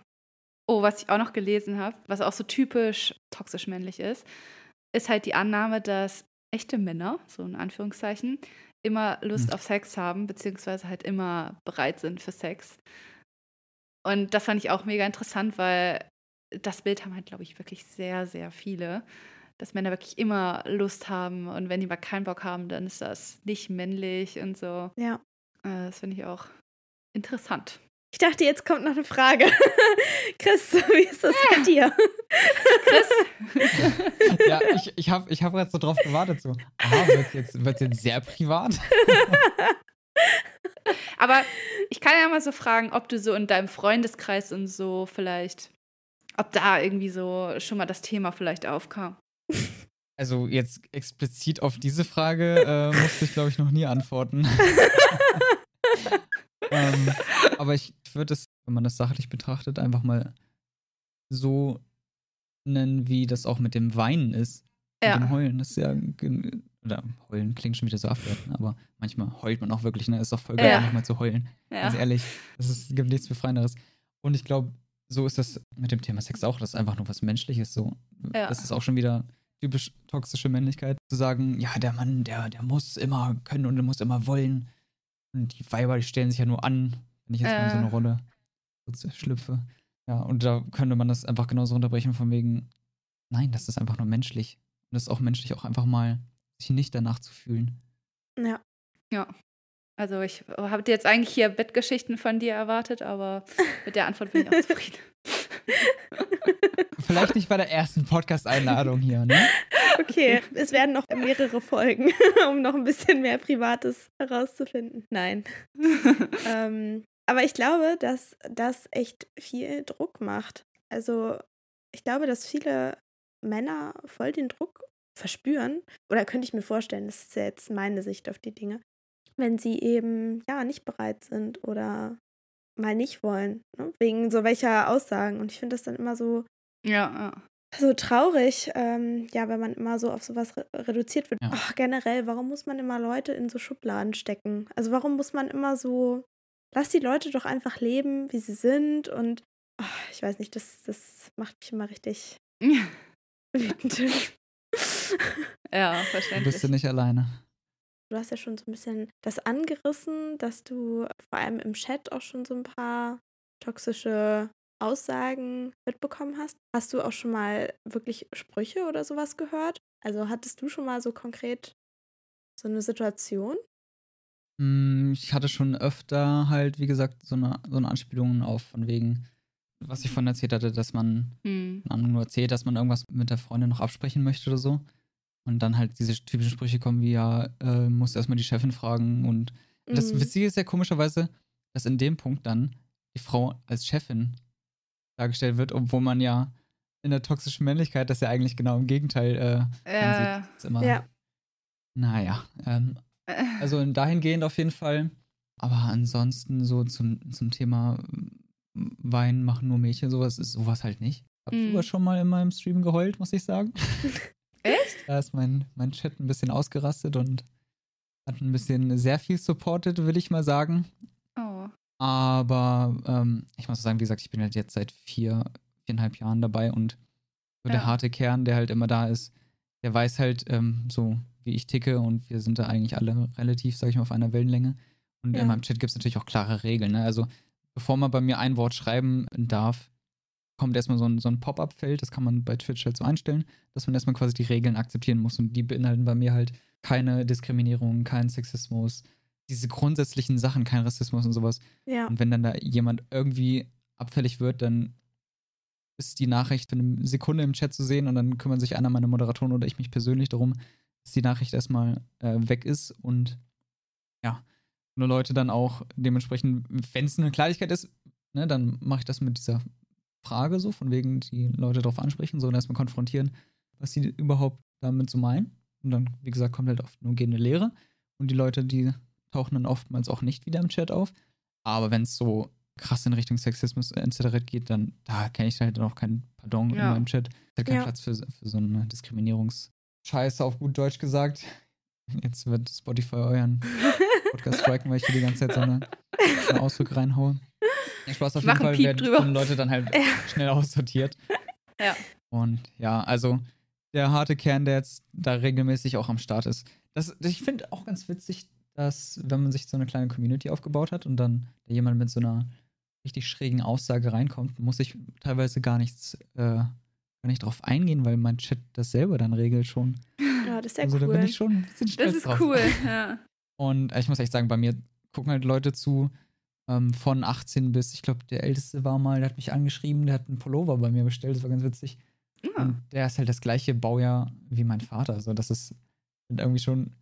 Oh, was ich auch noch gelesen habe, was auch so typisch toxisch männlich ist, ist halt die Annahme, dass echte Männer, so in Anführungszeichen, immer Lust mhm. auf Sex haben, beziehungsweise halt immer bereit sind für Sex. Und das fand ich auch mega interessant, weil das Bild haben halt, glaube ich, wirklich sehr, sehr viele. Dass Männer wirklich immer Lust haben und wenn die mal keinen Bock haben, dann ist das nicht männlich und so. Ja. Äh, das finde ich auch interessant. Ich dachte, jetzt kommt noch eine Frage. *laughs* Chris, wie ist das bei dir? Chris? *laughs* ja, ich, ich habe ich hab jetzt so drauf gewartet, so, ah, wird es jetzt, wird's jetzt sehr privat? *laughs* Aber ich kann ja mal so fragen, ob du so in deinem Freundeskreis und so vielleicht, ob da irgendwie so schon mal das Thema vielleicht aufkam. Also jetzt explizit auf diese Frage äh, musste ich, glaube ich, noch nie antworten. Ähm, aber ich würde es, wenn man das sachlich betrachtet, einfach mal so nennen, wie das auch mit dem Weinen ist. Ja. Mit dem Heulen. Das ist ja. Oder heulen klingt schon wieder so abwertend, aber manchmal heult man auch wirklich, ne? Ist auch voll geil, ja. nochmal zu heulen. Ja. Ganz ehrlich. Es gibt nichts Befreienderes. Und ich glaube, so ist das mit dem Thema Sex auch. Das ist einfach nur was Menschliches. So. Ja. Das ist auch schon wieder typisch toxische Männlichkeit. Zu sagen, ja, der Mann, der, der muss immer können und der muss immer wollen. Und die Weiber, die stellen sich ja nur an, wenn ich jetzt äh. mal in so eine Rolle schlüpfe. Ja, und da könnte man das einfach genauso runterbrechen von wegen, nein, das ist einfach nur menschlich. Und es ist auch menschlich, auch einfach mal sich nicht danach zu fühlen. Ja. Ja. Also ich habe jetzt eigentlich hier Bettgeschichten von dir erwartet, aber *laughs* mit der Antwort bin ich auch zufrieden. Vielleicht nicht bei der ersten Podcast-Einladung hier, ne? Okay, es werden noch mehrere Folgen, *laughs* um noch ein bisschen mehr Privates herauszufinden. Nein. *laughs* ähm, aber ich glaube, dass das echt viel Druck macht. Also, ich glaube, dass viele Männer voll den Druck verspüren. Oder könnte ich mir vorstellen, das ist jetzt meine Sicht auf die Dinge. Wenn sie eben, ja, nicht bereit sind oder mal nicht wollen. Ne? Wegen so welcher Aussagen. Und ich finde das dann immer so. Ja, ja so traurig, ähm, ja, wenn man immer so auf sowas re reduziert wird. Ja. Ach, generell, warum muss man immer Leute in so Schubladen stecken? Also warum muss man immer so, lass die Leute doch einfach leben, wie sie sind und ach, ich weiß nicht, das, das macht mich immer richtig wütend. ja, verständlich. Bist du nicht alleine. Du hast ja schon so ein bisschen das angerissen, dass du vor allem im Chat auch schon so ein paar toxische Aussagen mitbekommen hast. Hast du auch schon mal wirklich Sprüche oder sowas gehört? Also hattest du schon mal so konkret so eine Situation? Hm, ich hatte schon öfter halt, wie gesagt, so eine, so eine Anspielung auf von wegen, was ich vorhin erzählt hatte, dass man hm. nur erzählt, dass man irgendwas mit der Freundin noch absprechen möchte oder so. Und dann halt diese typischen Sprüche kommen wie, ja, äh, muss erstmal die Chefin fragen. Und mhm. das Witzige ist ja komischerweise, dass in dem Punkt dann die Frau als Chefin dargestellt wird, obwohl man ja in der toxischen Männlichkeit das ja eigentlich genau im Gegenteil äh, ja. ansieht. Ist immer, ja. Naja, ähm, *laughs* also dahingehend auf jeden Fall. Aber ansonsten so zum, zum Thema Weinen machen nur Mädchen, sowas ist sowas halt nicht. Hab mm. sogar schon mal in meinem Stream geheult, muss ich sagen. *laughs* *laughs* Da ist mein, mein Chat ein bisschen ausgerastet und hat ein bisschen sehr viel supported, will ich mal sagen. Oh. Aber ähm, ich muss sagen, wie gesagt, ich bin halt jetzt seit vier, viereinhalb Jahren dabei und so ja. der harte Kern, der halt immer da ist, der weiß halt ähm, so, wie ich ticke und wir sind da eigentlich alle relativ, sag ich mal, auf einer Wellenlänge. Und ja. in meinem Chat gibt es natürlich auch klare Regeln. Ne? Also bevor man bei mir ein Wort schreiben darf, kommt erstmal so ein, so ein Pop-up-Feld, das kann man bei Twitch halt so einstellen, dass man erstmal quasi die Regeln akzeptieren muss. Und die beinhalten bei mir halt keine Diskriminierung, keinen Sexismus, diese grundsätzlichen Sachen, kein Rassismus und sowas. Ja. Und wenn dann da jemand irgendwie abfällig wird, dann ist die Nachricht für eine Sekunde im Chat zu sehen und dann kümmern sich einer meiner Moderatoren oder ich mich persönlich darum, dass die Nachricht erstmal äh, weg ist und ja, nur Leute dann auch dementsprechend, wenn es eine Kleinigkeit ist, ne, dann mache ich das mit dieser Frage so, von wegen die Leute darauf ansprechen, so und erstmal konfrontieren, was sie überhaupt damit so meinen. Und dann, wie gesagt, kommt halt oft nur gehende Lehre. Und die Leute, die tauchen dann oftmals auch nicht wieder im Chat auf. Aber wenn es so krass in Richtung Sexismus etc. geht, dann da kenne ich halt auch keinen Pardon ja. in meinem Chat. Da hat keinen ja. Platz für, für so eine Diskriminierungsscheiße auf gut Deutsch gesagt. Jetzt wird Spotify euren *laughs* Podcast striken, weil ich hier die ganze Zeit so eine, so einen Ausdruck reinhaue. Spaß auf jeden Fall werden Leute dann halt *laughs* schnell aussortiert. Ja. Und ja, also der harte Kern, der jetzt da regelmäßig auch am Start ist. Das, ich finde auch ganz witzig, dass, wenn man sich so eine kleine Community aufgebaut hat und dann jemand mit so einer richtig schrägen Aussage reinkommt, muss ich teilweise gar nichts, äh, gar nicht drauf eingehen, weil mein Chat das selber dann regelt schon. Ja, das ist ja also, cool. Da bin ich schon ein bisschen stolz Das ist drauf. cool, ja. Und äh, ich muss echt sagen, bei mir gucken halt Leute zu, ähm, von 18 bis, ich glaube, der älteste war mal, der hat mich angeschrieben, der hat einen Pullover bei mir bestellt, das war ganz witzig. Ja. Und der ist halt das gleiche Baujahr wie mein Vater. Also das ist irgendwie schon,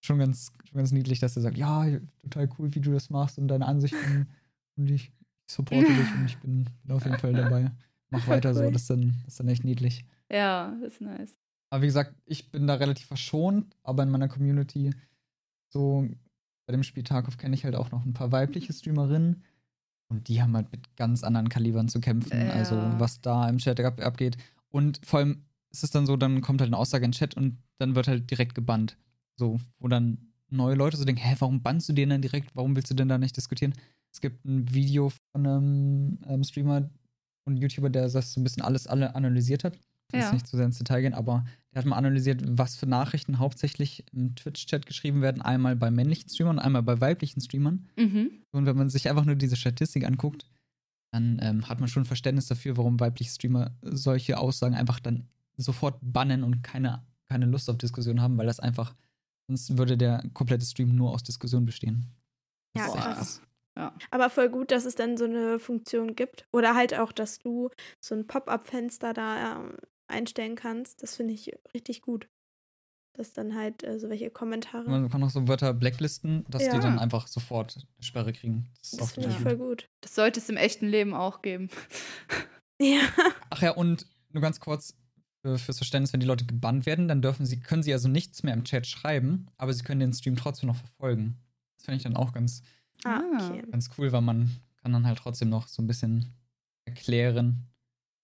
schon, ganz, schon ganz niedlich, dass er sagt, ja, total cool, wie du das machst und deine Ansichten *laughs* und ich supporte dich und ich bin, bin auf jeden Fall dabei. Mach weiter cool. so, das ist, dann, das ist dann echt niedlich. Ja, das ist nice. Aber wie gesagt, ich bin da relativ verschont, aber in meiner Community so bei dem Spiel Tarkov kenne ich halt auch noch ein paar weibliche Streamerinnen und die haben halt mit ganz anderen Kalibern zu kämpfen, ja. also was da im Chat ab abgeht. Und vor allem ist es dann so, dann kommt halt eine Aussage in den Chat und dann wird halt direkt gebannt. So, wo dann neue Leute so denken, hä, warum bannst du den dann direkt? Warum willst du denn da nicht diskutieren? Es gibt ein Video von einem, einem Streamer und YouTuber, der das so ein bisschen alles alle analysiert hat. Ich will ja. nicht zu sehr ins Detail gehen, aber der hat mal analysiert, was für Nachrichten hauptsächlich im Twitch-Chat geschrieben werden. Einmal bei männlichen Streamern, einmal bei weiblichen Streamern. Mhm. Und wenn man sich einfach nur diese Statistik anguckt, dann ähm, hat man schon Verständnis dafür, warum weibliche Streamer solche Aussagen einfach dann sofort bannen und keine, keine Lust auf Diskussion haben, weil das einfach, sonst würde der komplette Stream nur aus Diskussion bestehen. Ja, krass. Ja. Aber voll gut, dass es dann so eine Funktion gibt. Oder halt auch, dass du so ein Pop-up-Fenster da ähm, einstellen kannst. Das finde ich richtig gut. Dass dann halt äh, so welche Kommentare. Man kann auch so Wörter blacklisten, dass ja. die dann einfach sofort eine Sperre kriegen. Das, das finde ich voll gut. Das sollte es im echten Leben auch geben. *laughs* ja. Ach ja, und nur ganz kurz für, fürs Verständnis, wenn die Leute gebannt werden, dann dürfen sie, können sie also nichts mehr im Chat schreiben, aber sie können den Stream trotzdem noch verfolgen. Das finde ich dann auch ganz, ah, okay. ganz cool, weil man kann dann halt trotzdem noch so ein bisschen erklären,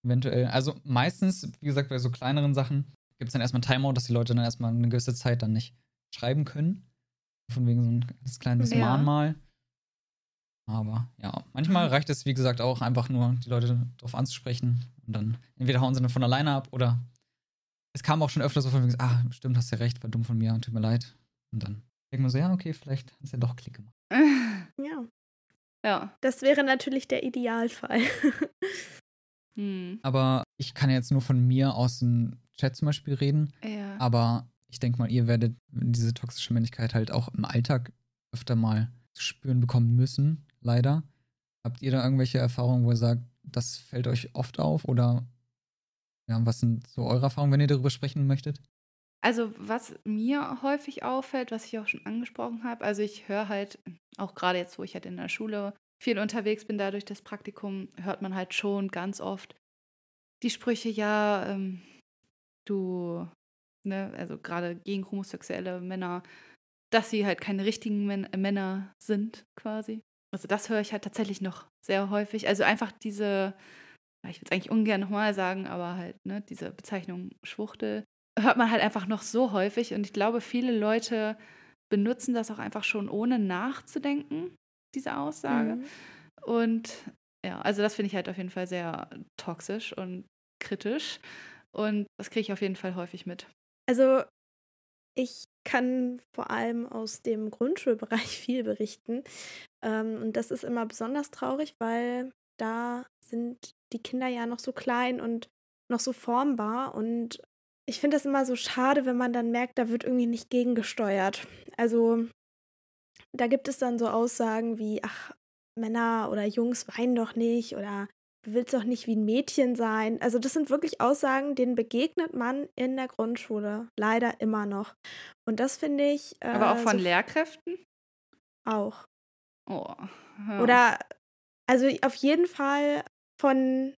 eventuell. Also meistens, wie gesagt, bei so kleineren Sachen gibt es dann erstmal ein Timeout, dass die Leute dann erstmal eine gewisse Zeit dann nicht schreiben können. Von wegen so ein kleines ja. Mahnmal. Aber ja, manchmal reicht es, wie gesagt, auch einfach nur, die Leute darauf anzusprechen. Und dann entweder hauen sie dann von alleine ab oder es kam auch schon öfter so von wegen, ah, stimmt, hast ja recht, war dumm von mir, tut mir leid. Und dann denkt man so, ja, okay, vielleicht hat es ja doch Klick gemacht. *laughs* Ja. Ja. Das wäre natürlich der Idealfall. *laughs* hm. Aber ich kann jetzt nur von mir aus dem Chat zum Beispiel reden. Ja. Aber ich denke mal, ihr werdet diese toxische Männlichkeit halt auch im Alltag öfter mal zu spüren bekommen müssen, leider. Habt ihr da irgendwelche Erfahrungen, wo ihr sagt, das fällt euch oft auf? Oder ja, was sind so eure Erfahrungen, wenn ihr darüber sprechen möchtet? Also, was mir häufig auffällt, was ich auch schon angesprochen habe, also ich höre halt, auch gerade jetzt, wo ich halt in der Schule viel unterwegs bin, dadurch das Praktikum, hört man halt schon ganz oft die Sprüche, ja, ähm, du, ne, also gerade gegen homosexuelle Männer, dass sie halt keine richtigen Män Männer sind, quasi. also das höre ich halt tatsächlich noch sehr häufig. Also einfach diese, ich will es eigentlich ungern nochmal sagen, aber halt, ne, diese Bezeichnung Schwuchtel hört man halt einfach noch so häufig. Und ich glaube, viele Leute benutzen das auch einfach schon ohne nachzudenken, diese Aussage. Mhm. Und ja, also das finde ich halt auf jeden Fall sehr toxisch und kritisch. Und das kriege ich auf jeden Fall häufig mit. Also ich kann vor allem aus dem Grundschulbereich *laughs* viel berichten. Ähm, und das ist immer besonders traurig, weil da sind die Kinder ja noch so klein und noch so formbar. Und ich finde das immer so schade, wenn man dann merkt, da wird irgendwie nicht gegengesteuert. Also da gibt es dann so Aussagen wie, ach, Männer oder Jungs weinen doch nicht oder du willst doch nicht wie ein Mädchen sein. Also das sind wirklich Aussagen, denen begegnet man in der Grundschule leider immer noch. Und das finde ich. Äh, Aber auch von so Lehrkräften? Auch. Oh. Ja. Oder also auf jeden Fall von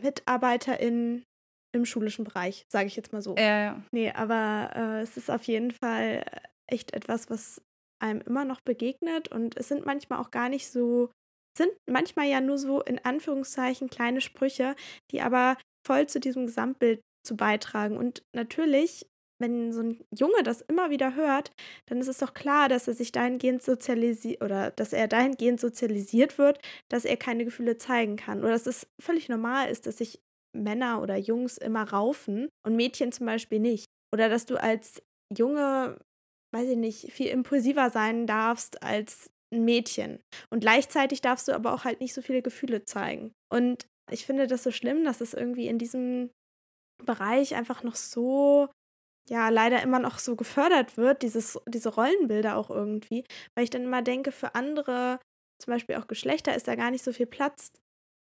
MitarbeiterInnen im schulischen Bereich, sage ich jetzt mal so. Ja, ja. Nee, aber äh, es ist auf jeden Fall echt etwas, was einem immer noch begegnet und es sind manchmal auch gar nicht so sind manchmal ja nur so in Anführungszeichen kleine Sprüche, die aber voll zu diesem Gesamtbild zu beitragen. Und natürlich, wenn so ein Junge das immer wieder hört, dann ist es doch klar, dass er sich dahingehend sozialisiert oder dass er dahingehend sozialisiert wird, dass er keine Gefühle zeigen kann. Oder dass es völlig normal ist, dass sich Männer oder Jungs immer raufen und Mädchen zum Beispiel nicht. Oder dass du als Junge, weiß ich nicht, viel impulsiver sein darfst als ein Mädchen. Und gleichzeitig darfst du aber auch halt nicht so viele Gefühle zeigen. Und ich finde das so schlimm, dass es irgendwie in diesem Bereich einfach noch so, ja, leider immer noch so gefördert wird, dieses, diese Rollenbilder auch irgendwie. Weil ich dann immer denke, für andere, zum Beispiel auch Geschlechter, ist da gar nicht so viel Platz.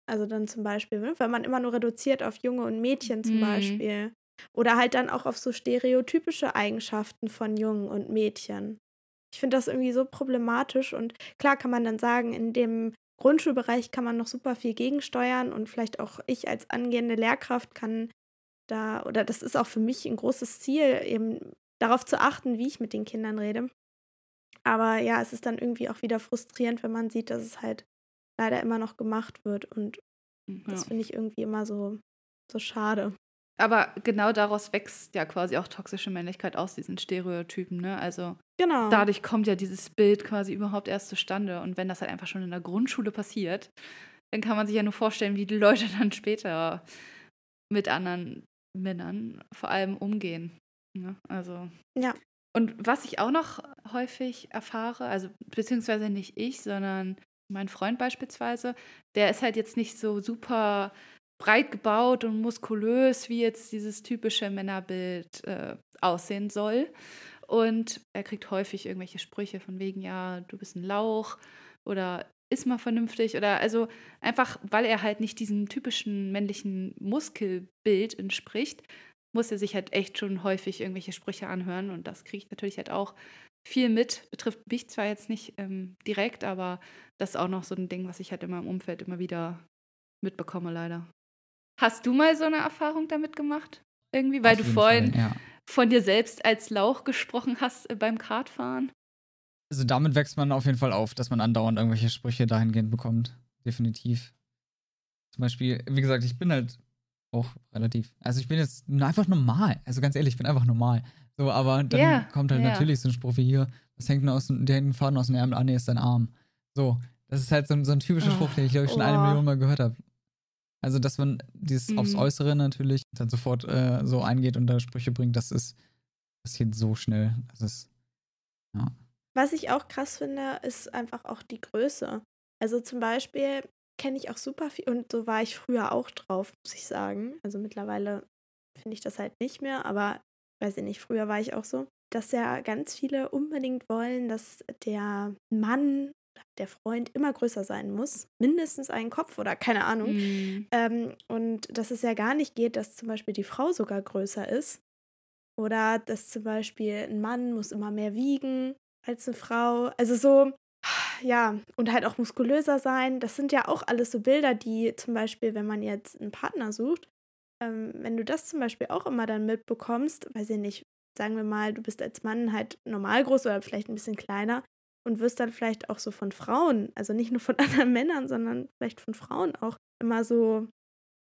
Also dann zum Beispiel, ne, weil man immer nur reduziert auf Junge und Mädchen zum mhm. Beispiel. Oder halt dann auch auf so stereotypische Eigenschaften von Jungen und Mädchen. Ich finde das irgendwie so problematisch und klar kann man dann sagen, in dem Grundschulbereich kann man noch super viel gegensteuern und vielleicht auch ich als angehende Lehrkraft kann da, oder das ist auch für mich ein großes Ziel, eben darauf zu achten, wie ich mit den Kindern rede. Aber ja, es ist dann irgendwie auch wieder frustrierend, wenn man sieht, dass es halt leider immer noch gemacht wird und ja. das finde ich irgendwie immer so, so schade. Aber genau daraus wächst ja quasi auch toxische Männlichkeit aus diesen Stereotypen, ne? Also genau. dadurch kommt ja dieses Bild quasi überhaupt erst zustande. Und wenn das halt einfach schon in der Grundschule passiert, dann kann man sich ja nur vorstellen, wie die Leute *laughs* dann später mit anderen Männern vor allem umgehen. Ne? Also. Ja. Und was ich auch noch häufig erfahre, also beziehungsweise nicht ich, sondern mein Freund beispielsweise, der ist halt jetzt nicht so super breit gebaut und muskulös, wie jetzt dieses typische Männerbild äh, aussehen soll. Und er kriegt häufig irgendwelche Sprüche von wegen, ja, du bist ein Lauch oder ist mal vernünftig oder also einfach, weil er halt nicht diesem typischen männlichen Muskelbild entspricht, muss er sich halt echt schon häufig irgendwelche Sprüche anhören und das kriege ich natürlich halt auch viel mit. Betrifft mich zwar jetzt nicht ähm, direkt, aber das ist auch noch so ein Ding, was ich halt in meinem Umfeld immer wieder mitbekomme, leider. Hast du mal so eine Erfahrung damit gemacht? Irgendwie, weil Auf du vorhin Fall, ja. von dir selbst als Lauch gesprochen hast äh, beim Kartfahren? Also damit wächst man auf jeden Fall auf, dass man andauernd irgendwelche Sprüche dahingehend bekommt. Definitiv. Zum Beispiel, wie gesagt, ich bin halt auch relativ. Also ich bin jetzt einfach normal. Also ganz ehrlich, ich bin einfach normal. So, aber dann yeah, kommt halt yeah. natürlich so ein Spruch wie hier, was hängt denn aus der hinten Faden aus dem Ärmel an, nee, ist dein Arm. So, das ist halt so, so ein typischer Spruch, den ich, glaube ich, schon oh. eine Million Mal gehört habe. Also, dass man dieses mhm. aufs Äußere natürlich dann sofort äh, so eingeht und da Sprüche bringt, das ist passiert so schnell. Das ist, ja. Was ich auch krass finde, ist einfach auch die Größe. Also zum Beispiel kenne ich auch super viel und so war ich früher auch drauf, muss ich sagen. Also mittlerweile finde ich das halt nicht mehr, aber weiß ich nicht, früher war ich auch so, dass ja ganz viele unbedingt wollen, dass der Mann der Freund immer größer sein muss, mindestens einen Kopf oder keine Ahnung. Mhm. Ähm, und dass es ja gar nicht geht, dass zum Beispiel die Frau sogar größer ist. Oder dass zum Beispiel ein Mann muss immer mehr wiegen als eine Frau. Also so, ja, und halt auch muskulöser sein. Das sind ja auch alles so Bilder, die zum Beispiel, wenn man jetzt einen Partner sucht, ähm, wenn du das zum Beispiel auch immer dann mitbekommst, weiß ich nicht, sagen wir mal, du bist als Mann halt normal groß oder vielleicht ein bisschen kleiner, und wirst dann vielleicht auch so von Frauen, also nicht nur von *laughs* anderen Männern, sondern vielleicht von Frauen auch immer so,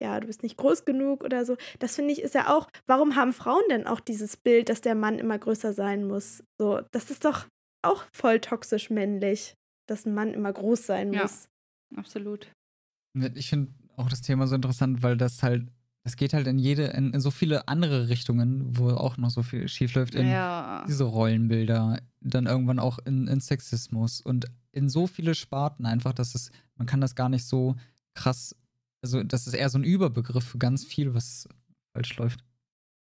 ja, du bist nicht groß genug oder so. Das finde ich ist ja auch, warum haben Frauen denn auch dieses Bild, dass der Mann immer größer sein muss? So, das ist doch auch voll toxisch männlich, dass ein Mann immer groß sein ja, muss. Absolut. Ich finde auch das Thema so interessant, weil das halt es geht halt in jede, in, in, so viele andere Richtungen, wo auch noch so viel schiefläuft. In ja. diese Rollenbilder, dann irgendwann auch in, in, Sexismus und in so viele Sparten einfach, dass es, man kann das gar nicht so krass, also das ist eher so ein Überbegriff für ganz viel, was falsch läuft.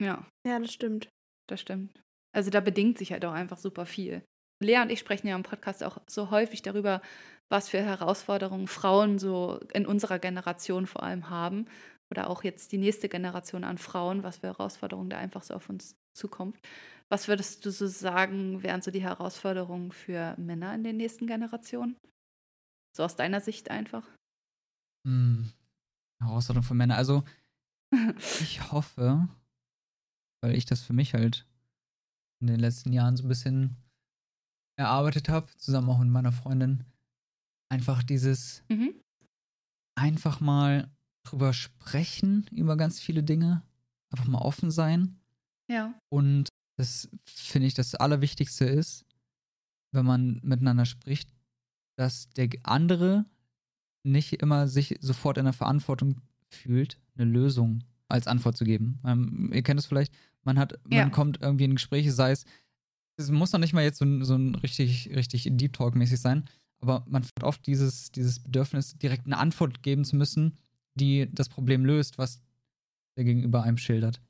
Ja. Ja, das stimmt. Das stimmt. Also da bedingt sich halt auch einfach super viel. Lea und ich sprechen ja im Podcast auch so häufig darüber, was für Herausforderungen Frauen so in unserer Generation vor allem haben oder auch jetzt die nächste Generation an Frauen, was für Herausforderungen da einfach so auf uns zukommt. Was würdest du so sagen, wären so die Herausforderungen für Männer in den nächsten Generationen? So aus deiner Sicht einfach? Hm. Herausforderungen für Männer. Also, *laughs* ich hoffe, weil ich das für mich halt in den letzten Jahren so ein bisschen erarbeitet habe, zusammen auch mit meiner Freundin, einfach dieses mhm. einfach mal drüber sprechen, über ganz viele Dinge. Einfach mal offen sein. Ja. Und das finde ich das Allerwichtigste ist, wenn man miteinander spricht, dass der andere nicht immer sich sofort in der Verantwortung fühlt, eine Lösung als Antwort zu geben. Ähm, ihr kennt es vielleicht, man hat, man ja. kommt irgendwie in Gespräche, sei es, es muss noch nicht mal jetzt so ein, so ein richtig, richtig Deep Talk-mäßig sein, aber man hat oft dieses, dieses Bedürfnis, direkt eine Antwort geben zu müssen, die das Problem löst, was der Gegenüber einem schildert.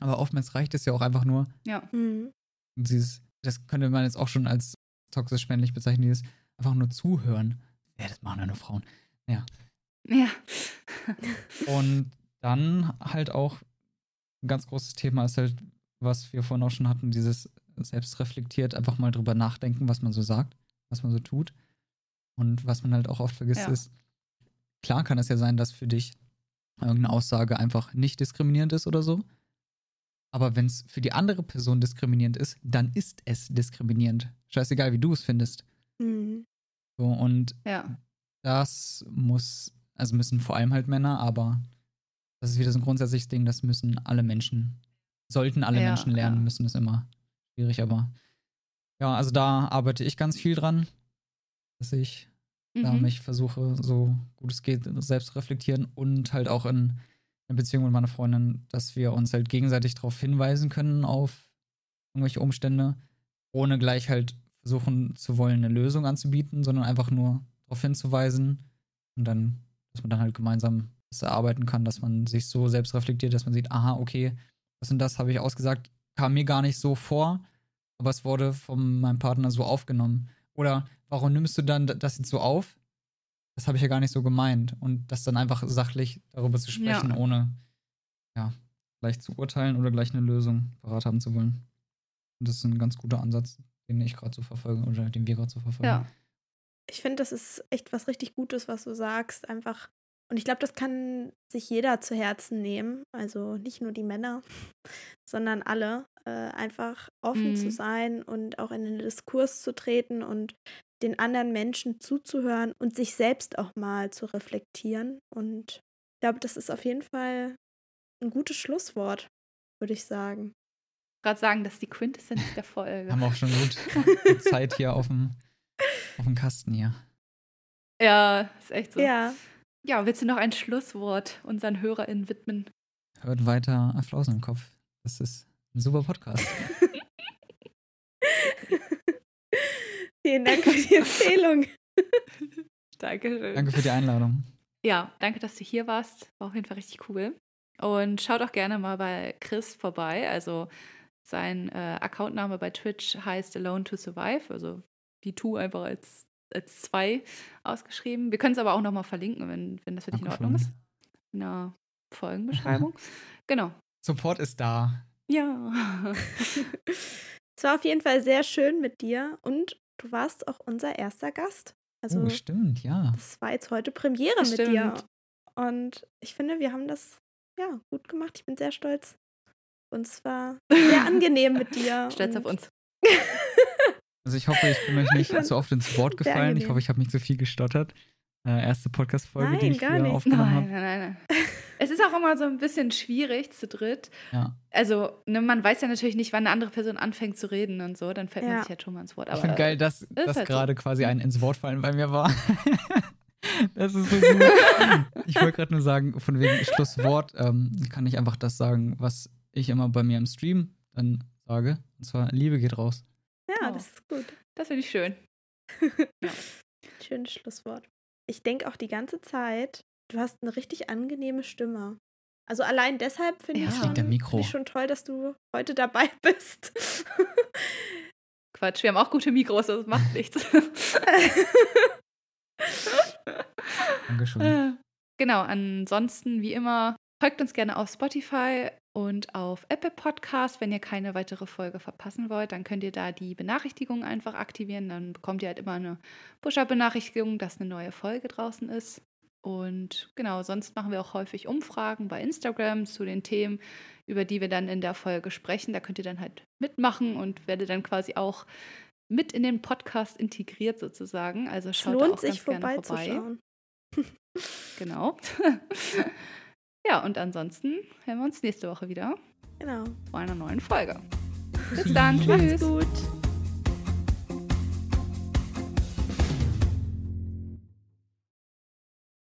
Aber oftmals reicht es ja auch einfach nur. Ja. Mhm. Dieses, das könnte man jetzt auch schon als toxisch männlich bezeichnen, dieses einfach nur zuhören. Ja, das machen ja nur Frauen. Ja. Ja. *laughs* Und dann halt auch ein ganz großes Thema ist halt, was wir vorhin auch schon hatten, dieses selbstreflektiert, einfach mal drüber nachdenken, was man so sagt, was man so tut. Und was man halt auch oft vergisst, ja. ist, Klar kann es ja sein, dass für dich irgendeine Aussage einfach nicht diskriminierend ist oder so. Aber wenn es für die andere Person diskriminierend ist, dann ist es diskriminierend. Scheißegal, wie du es findest. Mhm. So, und ja. das muss, also müssen vor allem halt Männer, aber das ist wieder so ein grundsätzliches Ding, das müssen alle Menschen, sollten alle ja, Menschen lernen, ja. müssen es immer. Schwierig, aber ja, also da arbeite ich ganz viel dran, dass ich mhm. da mich versuche, so gut es geht, selbst reflektieren und halt auch in einer Beziehung mit meiner Freundin, dass wir uns halt gegenseitig darauf hinweisen können, auf irgendwelche Umstände, ohne gleich halt versuchen zu wollen, eine Lösung anzubieten, sondern einfach nur darauf hinzuweisen und dann, dass man dann halt gemeinsam das erarbeiten kann, dass man sich so selbst reflektiert, dass man sieht, aha, okay, das und das habe ich ausgesagt, kam mir gar nicht so vor, aber es wurde von meinem Partner so aufgenommen. Oder warum nimmst du dann das jetzt so auf? Das habe ich ja gar nicht so gemeint. Und das dann einfach sachlich darüber zu sprechen, ja. ohne ja, gleich zu urteilen oder gleich eine Lösung parat haben zu wollen. Und das ist ein ganz guter Ansatz, den ich gerade so verfolge oder den wir gerade so verfolgen. Ja. Ich finde, das ist echt was richtig Gutes, was du sagst. Einfach. Und ich glaube, das kann sich jeder zu Herzen nehmen. Also nicht nur die Männer, *laughs* sondern alle. Äh, einfach offen mhm. zu sein und auch in den Diskurs zu treten und den anderen Menschen zuzuhören und sich selbst auch mal zu reflektieren. Und ich glaube, das ist auf jeden Fall ein gutes Schlusswort, würde ich sagen. Gerade sagen, das ist die Quintessenz der Folge. Haben auch schon gut *laughs* Zeit hier auf dem, auf dem Kasten hier. Ja, ist echt so. Ja. Ja, willst du noch ein Schlusswort unseren HörerInnen widmen? Hört weiter Flausen im Kopf. Das ist ein super Podcast. *laughs* Vielen Dank für die Empfehlung. *laughs* Dankeschön. Danke für die Einladung. Ja, danke, dass du hier warst. War auf jeden Fall richtig cool. Und schaut auch gerne mal bei Chris vorbei. Also sein äh, Accountname bei Twitch heißt Alone to Survive, also die Two einfach als, als zwei ausgeschrieben. Wir können es aber auch nochmal verlinken, wenn, wenn das für dich in Ordnung ist. In der Folgenbeschreibung. *laughs* genau. Support ist da. Ja. *laughs* es war auf jeden Fall sehr schön mit dir und du warst auch unser erster Gast. Also, oh, stimmt, ja. Das war jetzt heute Premiere mit dir. Und ich finde, wir haben das ja gut gemacht. Ich bin sehr stolz. Und es war *laughs* sehr angenehm mit dir. Stolz auf uns. *laughs* Also ich hoffe, ich bin euch nicht zu oft ins Wort gefallen. Ich hoffe, ich habe nicht so viel gestottert. Äh, erste Podcast-Folge, die ich hier nicht. aufgenommen habe. Nein, nein, nein. *laughs* es ist auch immer so ein bisschen schwierig zu dritt. Ja. Also, ne, man weiß ja natürlich nicht, wann eine andere Person anfängt zu reden und so. Dann fällt ja. man sich halt schon mal ins Wort. Aber, ich finde geil, dass, dass halt gerade so. quasi ein ins Wort fallen bei mir war. *laughs* das ist so gut. *laughs* ich wollte gerade nur sagen, von wegen Schlusswort ähm, kann ich einfach das sagen, was ich immer bei mir im Stream dann sage. Und zwar, Liebe geht raus. Ja, oh. das ist gut. Das finde ich schön. ja. Schönes Schlusswort. Ich denke auch die ganze Zeit, du hast eine richtig angenehme Stimme. Also allein deshalb finde ja. ich, schon, find ich schon toll, dass du heute dabei *laughs* bist. Quatsch, wir haben auch gute Mikros, das macht nichts. Dankeschön. *laughs* Genau, ansonsten wie immer, folgt uns gerne auf Spotify und auf Apple Podcast. Wenn ihr keine weitere Folge verpassen wollt, dann könnt ihr da die Benachrichtigung einfach aktivieren. Dann bekommt ihr halt immer eine Push-Up-Benachrichtigung, dass eine neue Folge draußen ist. Und genau, sonst machen wir auch häufig Umfragen bei Instagram zu den Themen, über die wir dann in der Folge sprechen. Da könnt ihr dann halt mitmachen und werdet dann quasi auch mit in den Podcast integriert sozusagen. Also schaut es lohnt da auch sich ganz gerne vorbei. *laughs* genau. *laughs* Ja, und ansonsten hören wir uns nächste Woche wieder. Genau. Bei einer neuen Folge. Bis *laughs* dann. Tschüss. Macht's gut.